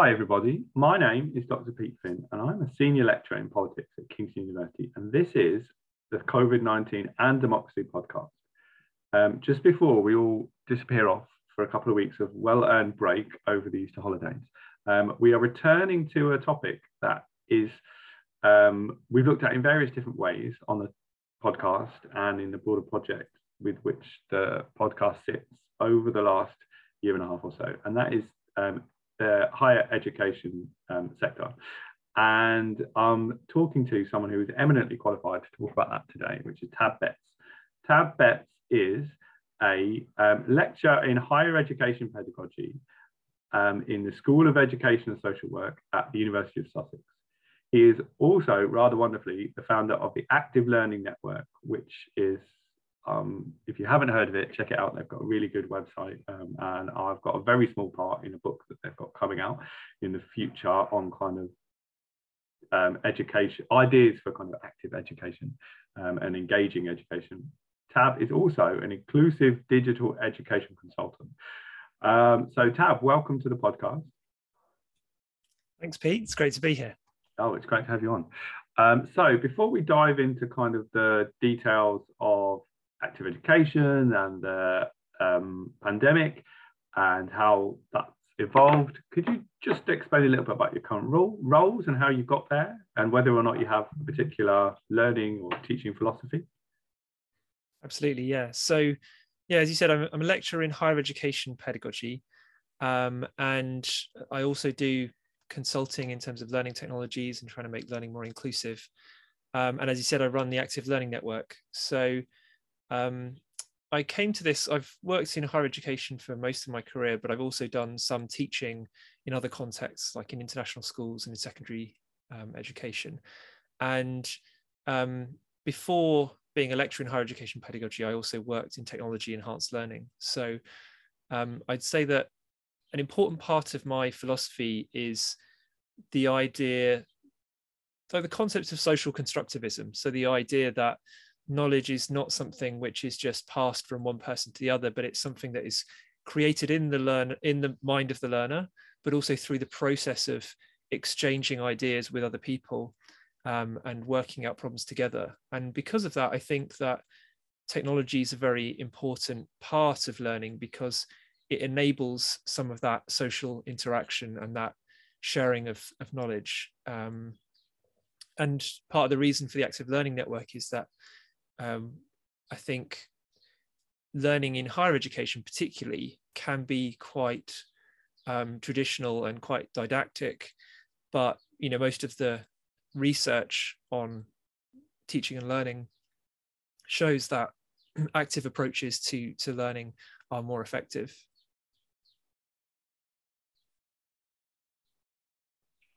Hi, everybody. My name is Dr. Pete Finn, and I'm a senior lecturer in politics at Kingston University. And this is the COVID 19 and Democracy podcast. Um, just before we all disappear off for a couple of weeks of well earned break over the Easter holidays, um, we are returning to a topic that is um, we've looked at in various different ways on the podcast and in the broader project with which the podcast sits over the last year and a half or so, and that is um, the higher education um, sector. And I'm talking to someone who is eminently qualified to talk about that today, which is Tab Betts. Tab Betts is a um, lecturer in higher education pedagogy um, in the School of Education and Social Work at the University of Sussex. He is also, rather wonderfully, the founder of the Active Learning Network, which is um, if you haven't heard of it, check it out. They've got a really good website, um, and I've got a very small part in a book that they've got coming out in the future on kind of um, education ideas for kind of active education um, and engaging education. Tab is also an inclusive digital education consultant. Um, so, Tab, welcome to the podcast. Thanks, Pete. It's great to be here. Oh, it's great to have you on. Um, so, before we dive into kind of the details of active education and the um, pandemic and how that's evolved. Could you just explain a little bit about your current role, roles and how you got there and whether or not you have a particular learning or teaching philosophy? Absolutely, yeah. So, yeah, as you said, I'm, I'm a lecturer in higher education pedagogy. Um, and I also do consulting in terms of learning technologies and trying to make learning more inclusive. Um, and as you said, I run the Active Learning Network. So um, I came to this, I've worked in higher education for most of my career, but I've also done some teaching in other contexts, like in international schools and in secondary um, education. And um, before being a lecturer in higher education pedagogy, I also worked in technology enhanced learning. So um, I'd say that an important part of my philosophy is the idea, so the concept of social constructivism. So the idea that knowledge is not something which is just passed from one person to the other, but it's something that is created in the learner in the mind of the learner, but also through the process of exchanging ideas with other people um, and working out problems together. And because of that, I think that technology is a very important part of learning because it enables some of that social interaction and that sharing of, of knowledge. Um, and part of the reason for the active learning network is that um, I think learning in higher education, particularly, can be quite um, traditional and quite didactic. But you know, most of the research on teaching and learning shows that active approaches to to learning are more effective.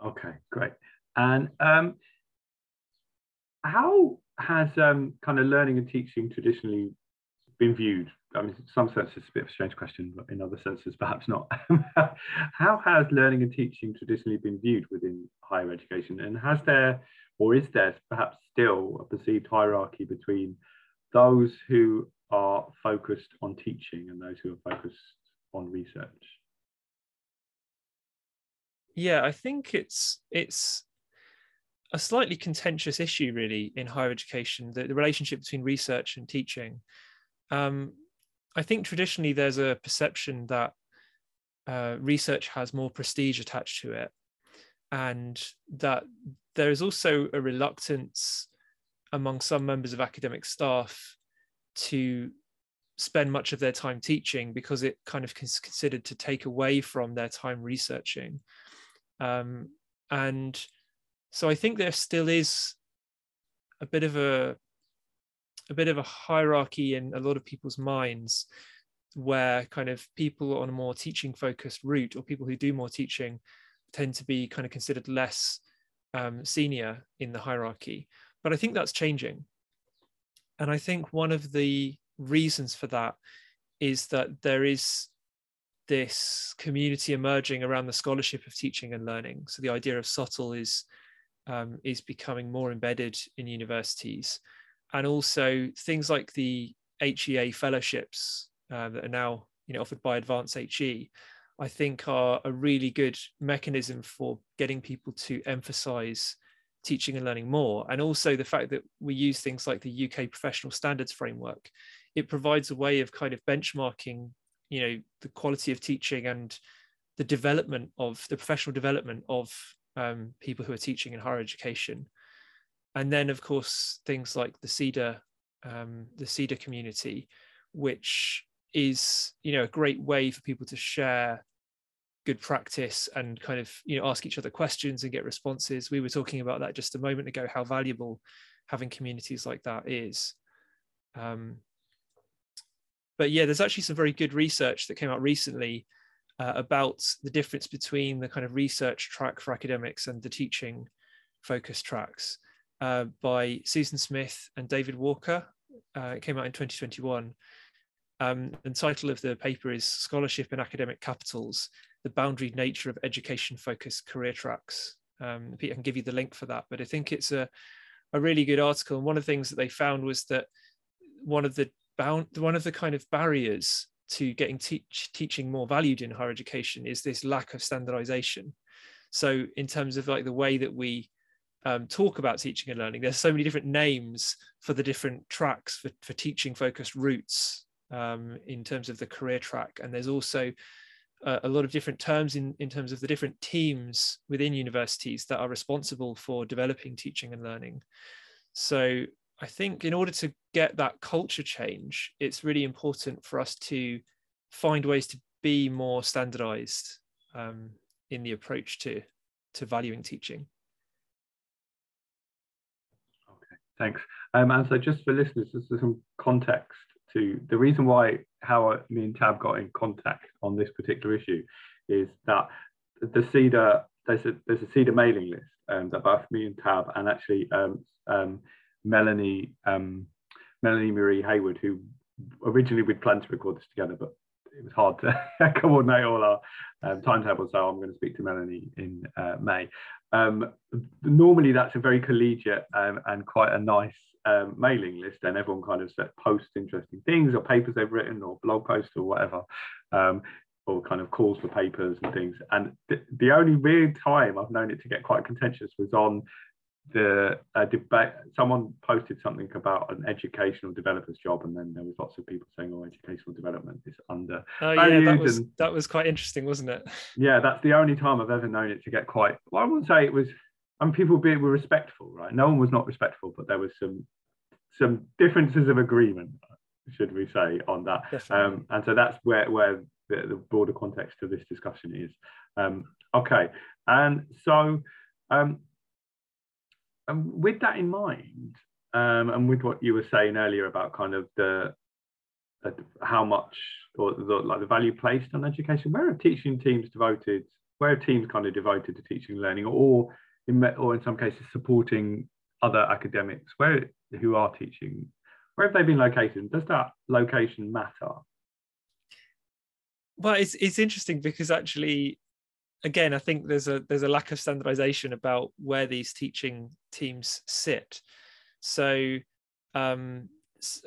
Okay, great. And um, how has um, kind of learning and teaching traditionally been viewed? I mean, some senses, it's a bit of a strange question, but in other senses, perhaps not. How has learning and teaching traditionally been viewed within higher education? And has there, or is there perhaps still a perceived hierarchy between those who are focused on teaching and those who are focused on research? Yeah, I think it's it's a slightly contentious issue, really, in higher education the, the relationship between research and teaching. Um, I think traditionally there's a perception that uh, research has more prestige attached to it, and that there is also a reluctance among some members of academic staff to spend much of their time teaching because it kind of is considered to take away from their time researching. Um, and so I think there still is a bit of a a bit of a hierarchy in a lot of people's minds where kind of people on a more teaching focused route or people who do more teaching tend to be kind of considered less um, senior in the hierarchy. But i think that's changing. And i think one of the reasons for that is that there is this community emerging around the scholarship of teaching and learning. So the idea of SoTL is um, is becoming more embedded in universities. And also things like the HEA fellowships uh, that are now you know, offered by Advance HE I think are a really good mechanism for getting people to emphasize teaching and learning more. And also the fact that we use things like the UK professional standards framework, it provides a way of kind of benchmarking, you know, the quality of teaching and the development of the professional development of um, people who are teaching in higher education. And then, of course, things like the SEDA, um, the SEDA community, which is you know a great way for people to share good practice and kind of you know ask each other questions and get responses we were talking about that just a moment ago how valuable having communities like that is um, but yeah there's actually some very good research that came out recently uh, about the difference between the kind of research track for academics and the teaching focus tracks uh, by susan smith and david walker uh, it came out in 2021 um, the title of the paper is scholarship and academic capitals the boundary nature of education focused career tracks. Um, Peter can give you the link for that, but I think it's a, a really good article. And one of the things that they found was that one of the bound, one of the kind of barriers to getting teach, teaching more valued in higher education is this lack of standardization. So in terms of like the way that we um, talk about teaching and learning, there's so many different names for the different tracks for, for teaching focused routes um, in terms of the career track. And there's also a lot of different terms in, in terms of the different teams within universities that are responsible for developing teaching and learning. So I think in order to get that culture change, it's really important for us to find ways to be more standardized um, in the approach to, to valuing teaching. Okay, thanks. Um, and so just for listeners, just some context to the reason why how me and Tab got in contact on this particular issue is that the SEDA there's a there's a SEDA mailing list um, that both me and Tab and actually um, um, Melanie um, Melanie Marie Hayward, who originally we'd planned to record this together, but it was hard to coordinate all our um, timetables. So I'm going to speak to Melanie in uh, May. Um, normally, that's a very collegiate um, and quite a nice um, mailing list, and everyone kind of posts interesting things or papers they've written or blog posts or whatever, um, or kind of calls for papers and things. And th- the only weird time I've known it to get quite contentious was on the uh, debate. Someone posted something about an educational developer's job, and then there was lots of people saying, "Oh, educational development is under." Oh yeah, that was and, that was quite interesting, wasn't it? Yeah, that's the only time I've ever known it to get quite. Well, I wouldn't say it was I mean, people were respectful, right? No one was not respectful, but there was some some differences of agreement, should we say, on that. Um, and so that's where where the, the, broader context of this discussion is. Um, okay, and so um, and with that in mind, um, and with what you were saying earlier about kind of the uh, how much or the, like the value placed on education, where are teaching teams devoted? Where are teams kind of devoted to teaching and learning, or in, or in some cases supporting other academics? Where who are teaching? Where have they been located? Does that location matter? Well it's it's interesting because actually again i think there's a there's a lack of standardization about where these teaching teams sit so um,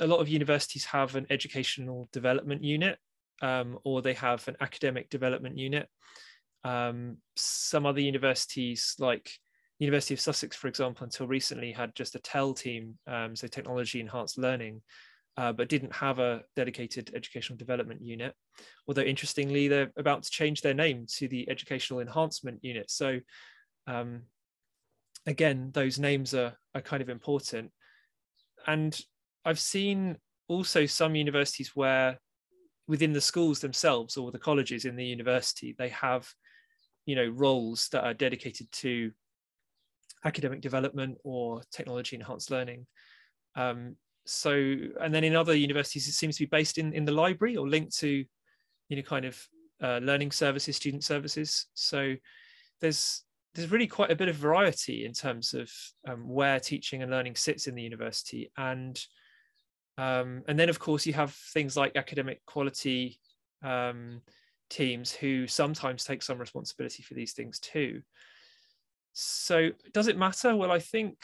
a lot of universities have an educational development unit um, or they have an academic development unit um, some other universities like University of Sussex, for example, until recently had just a TEL team, um, so technology enhanced learning, uh, but didn't have a dedicated educational development unit. Although interestingly, they're about to change their name to the educational enhancement unit. So um, again, those names are, are kind of important. And I've seen also some universities where within the schools themselves or the colleges in the university, they have you know roles that are dedicated to academic development or technology enhanced learning. Um, so, and then in other universities, it seems to be based in, in the library or linked to, you know, kind of uh, learning services, student services. So there's there's really quite a bit of variety in terms of um, where teaching and learning sits in the university. And um, and then of course you have things like academic quality um, teams who sometimes take some responsibility for these things too. So does it matter? Well, I think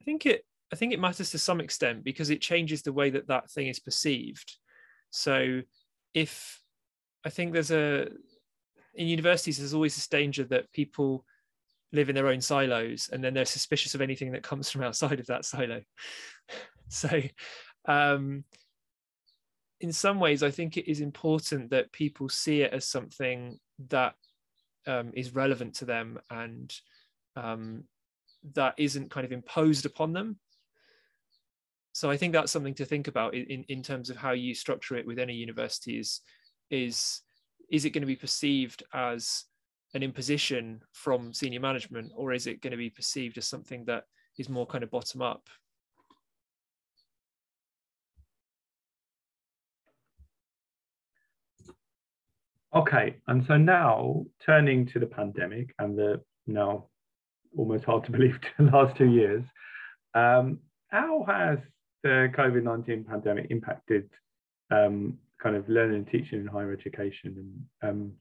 I think it I think it matters to some extent because it changes the way that that thing is perceived. So if I think there's a in universities there's always this danger that people live in their own silos and then they're suspicious of anything that comes from outside of that silo. so um, in some ways, I think it is important that people see it as something that um, is relevant to them and um, that isn't kind of imposed upon them. So I think that's something to think about in, in terms of how you structure it with any universities is is it going to be perceived as an imposition from senior management or is it going to be perceived as something that is more kind of bottom up? Okay, and so now turning to the pandemic and the now almost hard to believe the last two years, um, how has the COVID 19 pandemic impacted um, kind of learning and teaching in higher education? And um,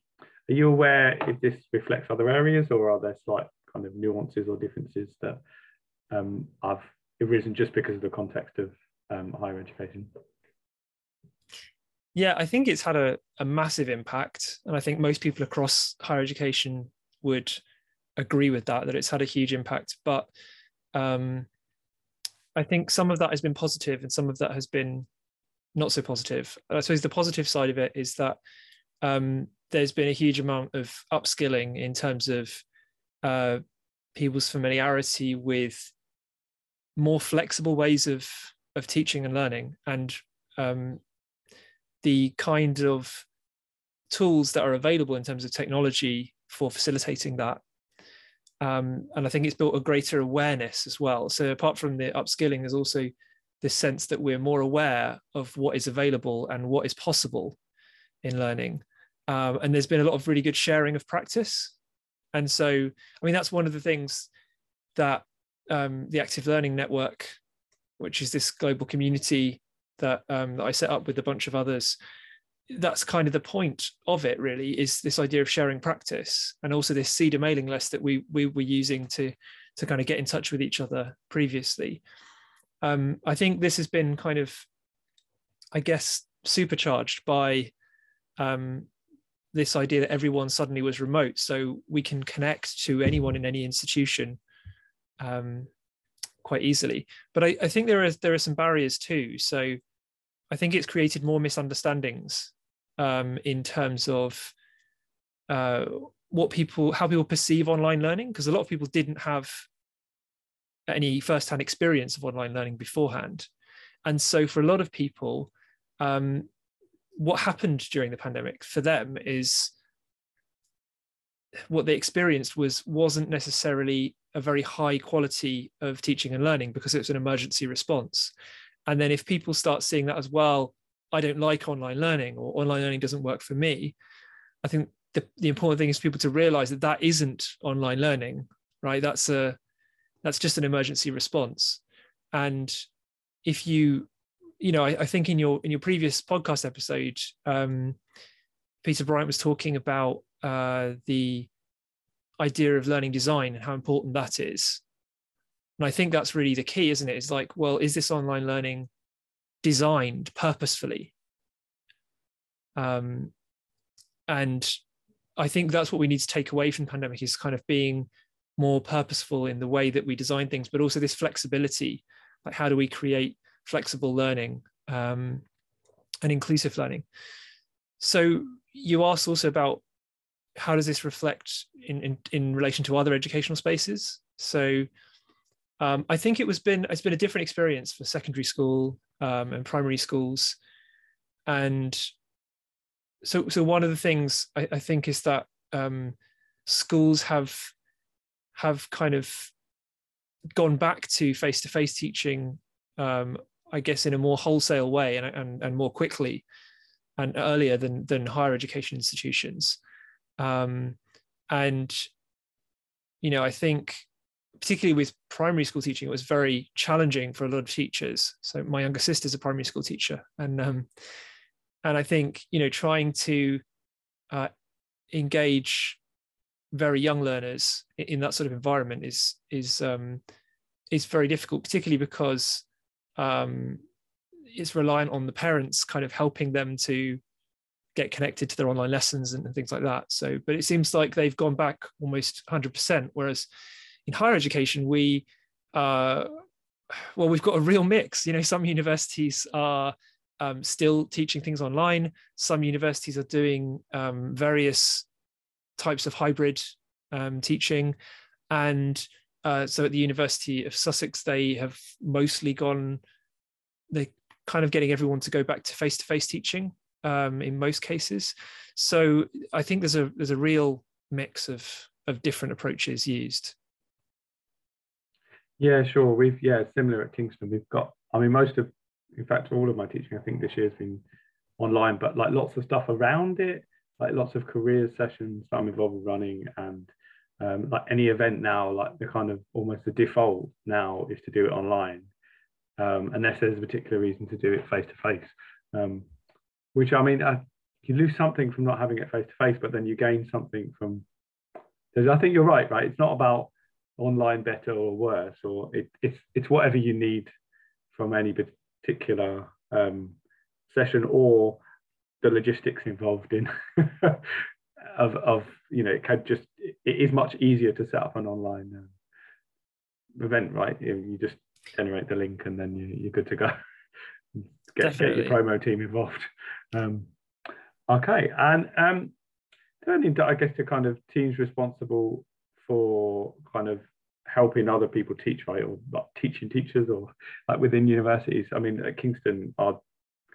are you aware if this reflects other areas or are there slight kind of nuances or differences that um, have arisen just because of the context of um, higher education? Yeah, I think it's had a, a massive impact. And I think most people across higher education would agree with that, that it's had a huge impact. But um, I think some of that has been positive and some of that has been not so positive. I suppose the positive side of it is that um, there's been a huge amount of upskilling in terms of uh, people's familiarity with more flexible ways of of teaching and learning and um, the kind of tools that are available in terms of technology for facilitating that. Um, and I think it's built a greater awareness as well. So apart from the upskilling, there's also this sense that we're more aware of what is available and what is possible in learning. Um, and there's been a lot of really good sharing of practice. And so, I mean, that's one of the things that um, the Active Learning Network, which is this global community that um, that I set up with a bunch of others. That's kind of the point of it, really, is this idea of sharing practice, and also this SEDA mailing list that we we were using to to kind of get in touch with each other previously. Um, I think this has been kind of, I guess, supercharged by um, this idea that everyone suddenly was remote, so we can connect to anyone in any institution um, quite easily. But I, I, think there are there are some barriers too. So I think it's created more misunderstandings um, in terms of uh, what people, how people perceive online learning, because a lot of people didn't have any first-hand experience of online learning beforehand, and so for a lot of people, um, what happened during the pandemic for them is what they experienced was wasn't necessarily a very high quality of teaching and learning because it was an emergency response and then if people start seeing that as well, I don't like online learning or online learning doesn't work for me, I think the, the important thing is for people to realize that that isn't online learning, right? That's a that's just an emergency response. And if you, you know, I, I think in your in your previous podcast episode, um, Peter Bryant was talking about uh, the idea of learning design and how important that is. And I think that's really the key, isn't it? It's like, well, is this online learning designed purposefully? Um, and I think that's what we need to take away from pandemic is kind of being more purposeful in the way that we design things, but also this flexibility. Like, how do we create flexible learning um, and inclusive learning? So, you asked also about how does this reflect in, in, in relation to other educational spaces? So, um, I think it was been it's been a different experience for secondary school um, and primary schools, and so so one of the things I, I think is that um, schools have have kind of gone back to face to face teaching, um, I guess, in a more wholesale way and, and and more quickly and earlier than than higher education institutions, um, and you know I think particularly with primary school teaching, it was very challenging for a lot of teachers. So my younger sister's a primary school teacher, and um, and I think you know trying to uh, engage very young learners in, that sort of environment is is um, is very difficult, particularly because um, it's reliant on the parents kind of helping them to get connected to their online lessons and, and things like that. So, but it seems like they've gone back almost 100%. Whereas in higher education, we, uh, well, we've got a real mix. You know, some universities are um, still teaching things online. Some universities are doing um, various types of hybrid um, teaching, and uh, so at the University of Sussex, they have mostly gone. they're kind of getting everyone to go back to face-to-face teaching um, in most cases. So I think there's a there's a real mix of of different approaches used. Yeah, sure. We've yeah similar at Kingston. We've got. I mean, most of in fact, all of my teaching, I think this year has been online, but like lots of stuff around it, like lots of career sessions that I'm involved with running and um, like any event now, like the kind of almost the default now is to do it online, um, unless there's a particular reason to do it face to face. Which I mean, I, you lose something from not having it face to face, but then you gain something from. Because I think you're right, right? It's not about online better or worse, or it, it's it's whatever you need from any particular um, session or the logistics involved in of, of you know it can just it is much easier to set up an online uh, event right? You, you, just generate the link and then you, are good to go. Get, get, your promo team involved. Um, okay and um, turning to i guess to kind of teams responsible for kind of helping other people teach, right, or like teaching teachers, or like within universities. I mean, at Kingston, our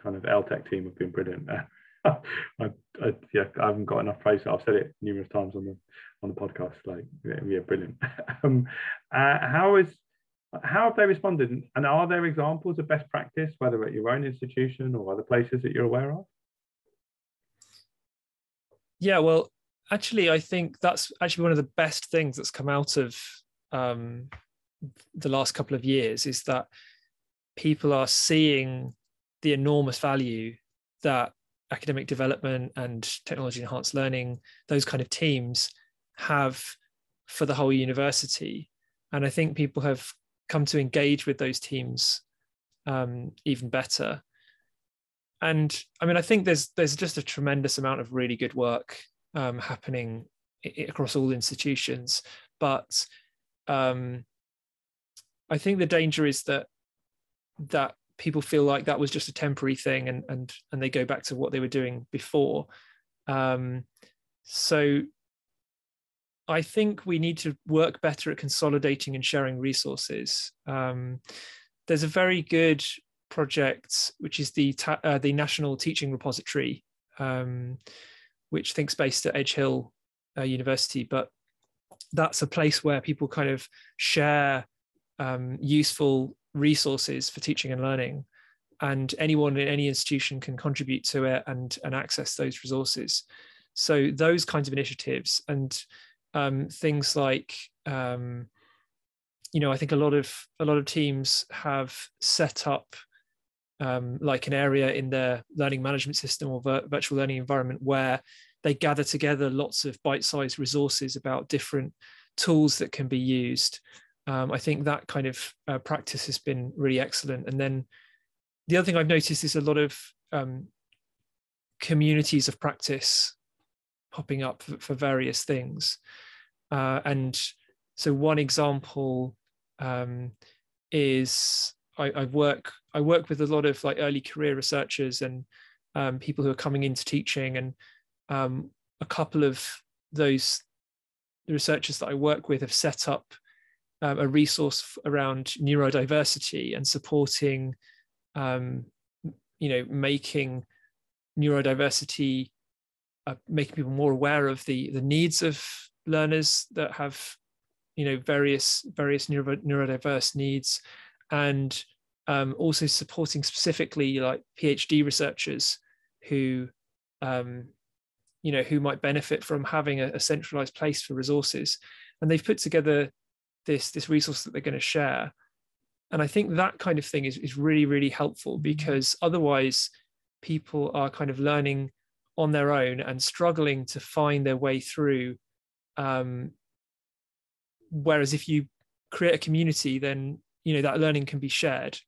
kind of LTEC team have been brilliant. I, I, yeah, I haven't got enough praise. I've said it numerous times on the on the podcast. Like, yeah, brilliant. um, uh, how is how have they responded, and are there examples of best practice, whether at your own institution or other places that you're aware of? Yeah, well, actually, I think that's actually one of the best things that's come out of um, the last couple of years is that people are seeing the enormous value that academic development and technology enhanced learning, those kind of teams have for the whole university. And I think people have come to engage with those teams um, even better. And I mean, I think there's there's just a tremendous amount of really good work um, happening across all institutions, but um, I think the danger is that that people feel like that was just a temporary thing and and and they go back to what they were doing before. Um, so I think we need to work better at consolidating and sharing resources. Um, there's a very good project which is the ta- uh, the National Teaching Repository, um, which thinks based at Edge Hill uh, University, but that's a place where people kind of share um, useful resources for teaching and learning and anyone in any institution can contribute to it and, and access those resources so those kinds of initiatives and um, things like um, you know i think a lot of a lot of teams have set up um, like an area in their learning management system or vir- virtual learning environment where they gather together lots of bite-sized resources about different tools that can be used. Um, I think that kind of uh, practice has been really excellent. And then the other thing I've noticed is a lot of um, communities of practice popping up for, for various things. Uh, and so one example um, is I, I, work I work with a lot of like early career researchers and um, people who are coming into teaching and um, a couple of those researchers that I work with have set up um, a resource around neurodiversity and supporting, um, you know, making neurodiversity, uh, making people more aware of the the needs of learners that have, you know, various various neuro, neurodiverse needs, and um, also supporting specifically like PhD researchers who um, you know who might benefit from having a, a centralized place for resources. And they've put together this this resource that they're going to share and i think that kind of thing is, is really really helpful mm-hmm. because otherwise people are kind of learning on their own and struggling to find their way through um, whereas if you create a community then you know that learning can be shared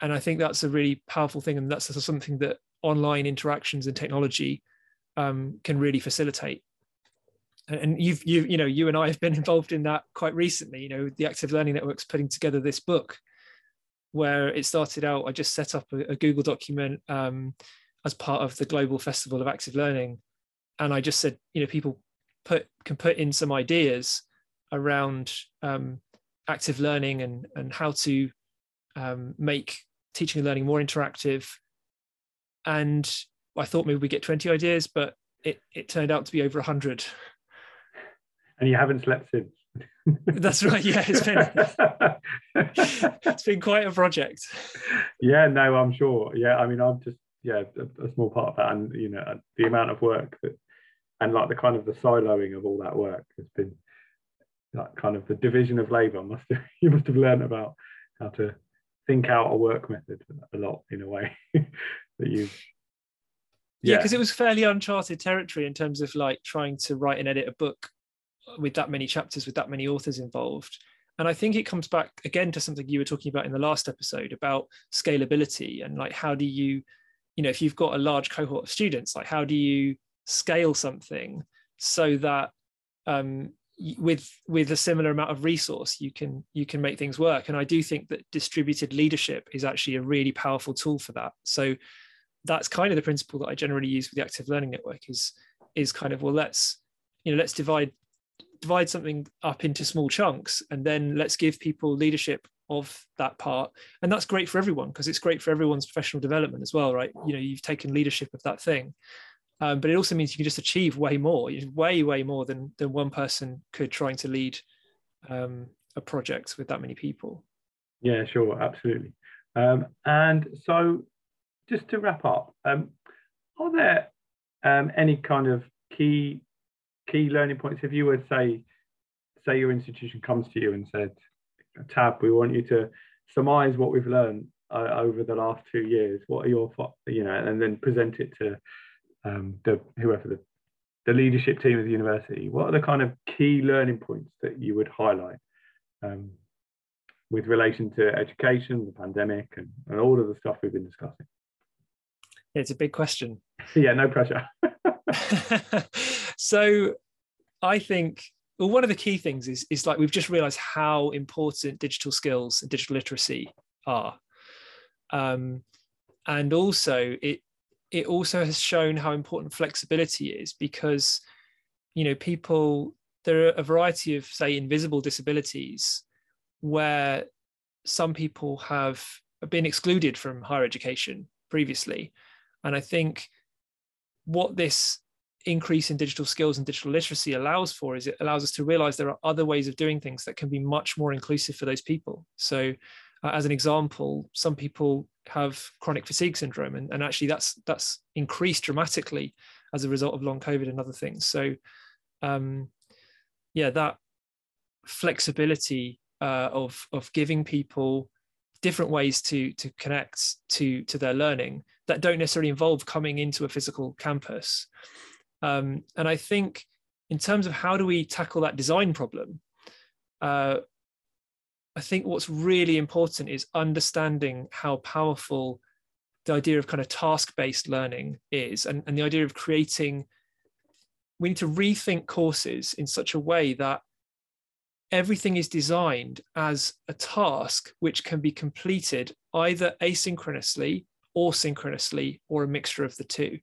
and i think that's a really powerful thing and that's something that online interactions and technology um, can really facilitate. And, you've you you know you and I have been involved in that quite recently. You know, the Active Learning Network's putting together this book where it started out. I just set up a, a Google document um, as part of the Global Festival of Active Learning, and I just said, you know, people put can put in some ideas around um, active learning and and how to um, make teaching and learning more interactive. And I thought maybe we get 20 ideas, but it, it turned out to be over 100. And you haven't slept since. That's right. Yeah, it's been it's been quite a project. Yeah, no, I'm sure. Yeah, I mean, I'm just yeah a, a, small part of that, and you know uh, the amount of work that and like the kind of the siloing of all that work has been that kind of the division of labor. Must have, you must have learned about how to think out a work method a lot in a way that you yeah because yeah, it was fairly uncharted territory in terms of like trying to write and edit a book with that many chapters with that many authors involved. And i think it comes back again to something you were talking about in the last episode about scalability and like how do you you know if you've got a large cohort of students like how do you scale something so that um, with with a similar amount of resource you can you can make things work? And i do think that distributed leadership is actually a really powerful tool for that. So that's kind of the principle that i generally use with the active learning network is is kind of well let's you know let's divide divide something up into small chunks and then let's give people leadership of that part and that's great for everyone because it's great for everyone's professional development as well right you know you've taken leadership of that thing um, but it also means you can just achieve way more, way, way more than, than one person could trying to lead um, a project with that many people. Yeah, sure, absolutely. Um, and so, just to wrap up, um, are there um, any kind of key key learning points? If you would say, say your institution comes to you and said, "Tab, we want you to surmise what we've learned uh, over the last two years. What are your, you know, and then present it to um, the whoever the, the leadership team of the university, what are the kind of key learning points that you would highlight um, with relation to education, the pandemic, and, and all of the stuff we've been discussing? It's a big question. yeah, no pressure. so I think well, one of the key things is is like we've just realized how important digital skills and digital literacy are. Um, and also it it also has shown how important flexibility is because you know people there are a variety of say invisible disabilities where some people have been excluded from higher education previously and i think what this increase in digital skills and digital literacy allows for is it allows us to realize there are other ways of doing things that can be much more inclusive for those people. So uh, as an example some people have chronic fatigue syndrome and, and actually that's that's increased dramatically as a result of long covid and other things. So um yeah that flexibility uh, of of giving people different ways to to connect to to their learning that don't necessarily involve coming into a physical campus um, and i think in terms of how do we tackle that design problem uh, I think what's really important is understanding how powerful the idea of kind of task based learning is and, and the idea of creating. We need to rethink courses in such a way that everything is designed as a task which can be completed either asynchronously or synchronously or a mixture of the two.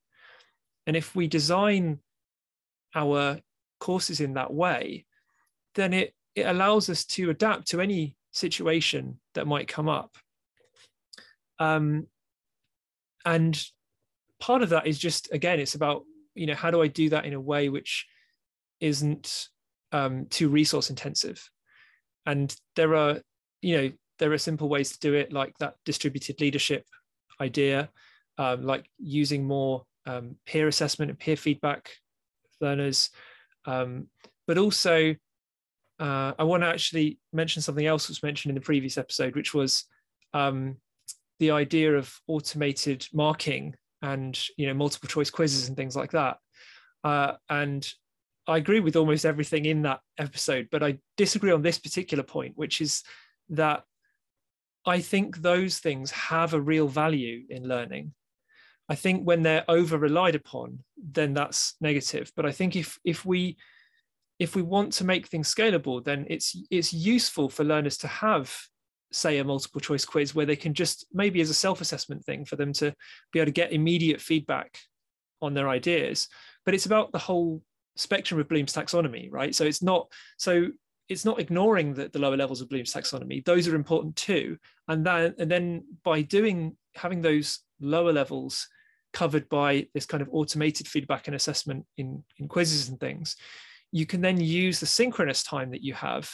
And if we design our courses in that way, then it, it allows us to adapt to any situation that might come up. Um, and part of that is just again, it's about you know how do I do that in a way which isn't um, too resource intensive. And there are you know there are simple ways to do it, like that distributed leadership idea, um, like using more um, peer assessment and peer feedback learners, um, but also uh, I want to actually mention something else that was mentioned in the previous episode, which was um, the idea of automated marking and you know multiple choice quizzes and things like that. Uh, and I agree with almost everything in that episode, but I disagree on this particular point, which is that I think those things have a real value in learning. I think when they're over relied upon, then that's negative. But I think if if we if we want to make things scalable, then it's it's useful for learners to have, say, a multiple choice quiz where they can just maybe as a self-assessment thing for them to be able to get immediate feedback on their ideas. But it's about the whole spectrum of Bloom's taxonomy, right? So it's not so it's not ignoring the, the lower levels of Bloom's taxonomy. Those are important too. And then and then by doing having those lower levels covered by this kind of automated feedback and assessment in, in quizzes and things, you can then use the synchronous time that you have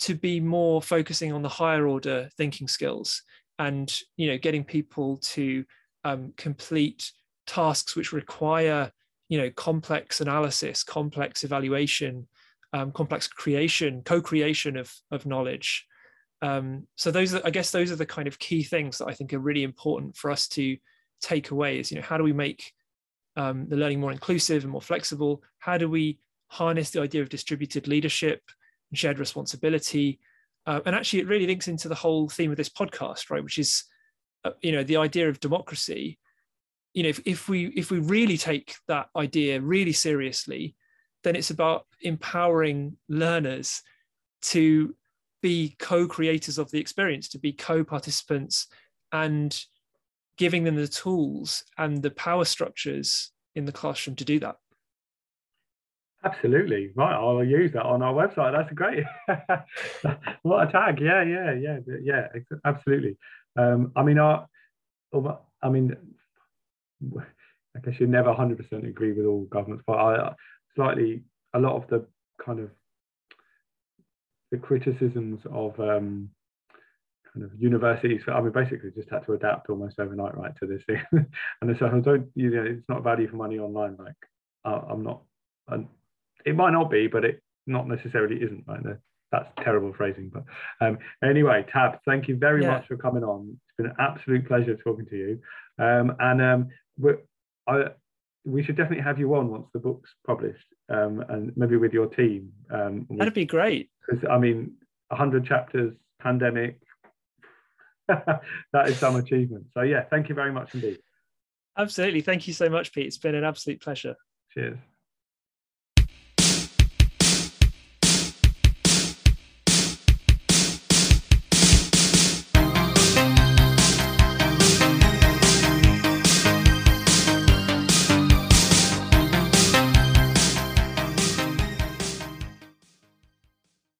to be more focusing on the higher order thinking skills and you know getting people to um, complete tasks which require you know complex analysis complex evaluation um, complex creation co-creation of, of knowledge. Um, so those are i guess those are the kind of key things that i think are really important for us to take away is you know how do we make um, the learning more inclusive and more flexible? How do we harness the idea of distributed leadership and shared responsibility? Uh, and actually it really links into the whole theme of this podcast right? Which is uh, you know the idea of democracy. You know if, if we if we really take that idea really seriously then it's about empowering learners to be co-creators of the experience to be co-participants and giving them the tools and the power structures in the classroom to do that. Absolutely. Right. I'll use that on our website. That's great. what a tag. Yeah, yeah, yeah, yeah, absolutely. Um, I mean, I, I mean, I guess you never 100% agree with all governments, but I slightly, a lot of the kind of the criticisms of um, kind of universities. So I mean, basically just had to adapt almost overnight, right, to this thing. and so I don't, you know, it's not value for money online. Like uh, I'm not, and it might not be, but it not necessarily isn't. Right, that's terrible phrasing. But um, anyway, Tab, thank you very yeah. much for coming on. It's been an absolute pleasure talking to you. Um, and um, I, we should definitely have you on once the book's published, um, and maybe with your team. Um, That'd be great. Because I mean, 100 chapters, pandemic, that is some achievement. So yeah, thank you very much indeed. Absolutely. Thank you so much, Pete. It's been an absolute pleasure. Cheers.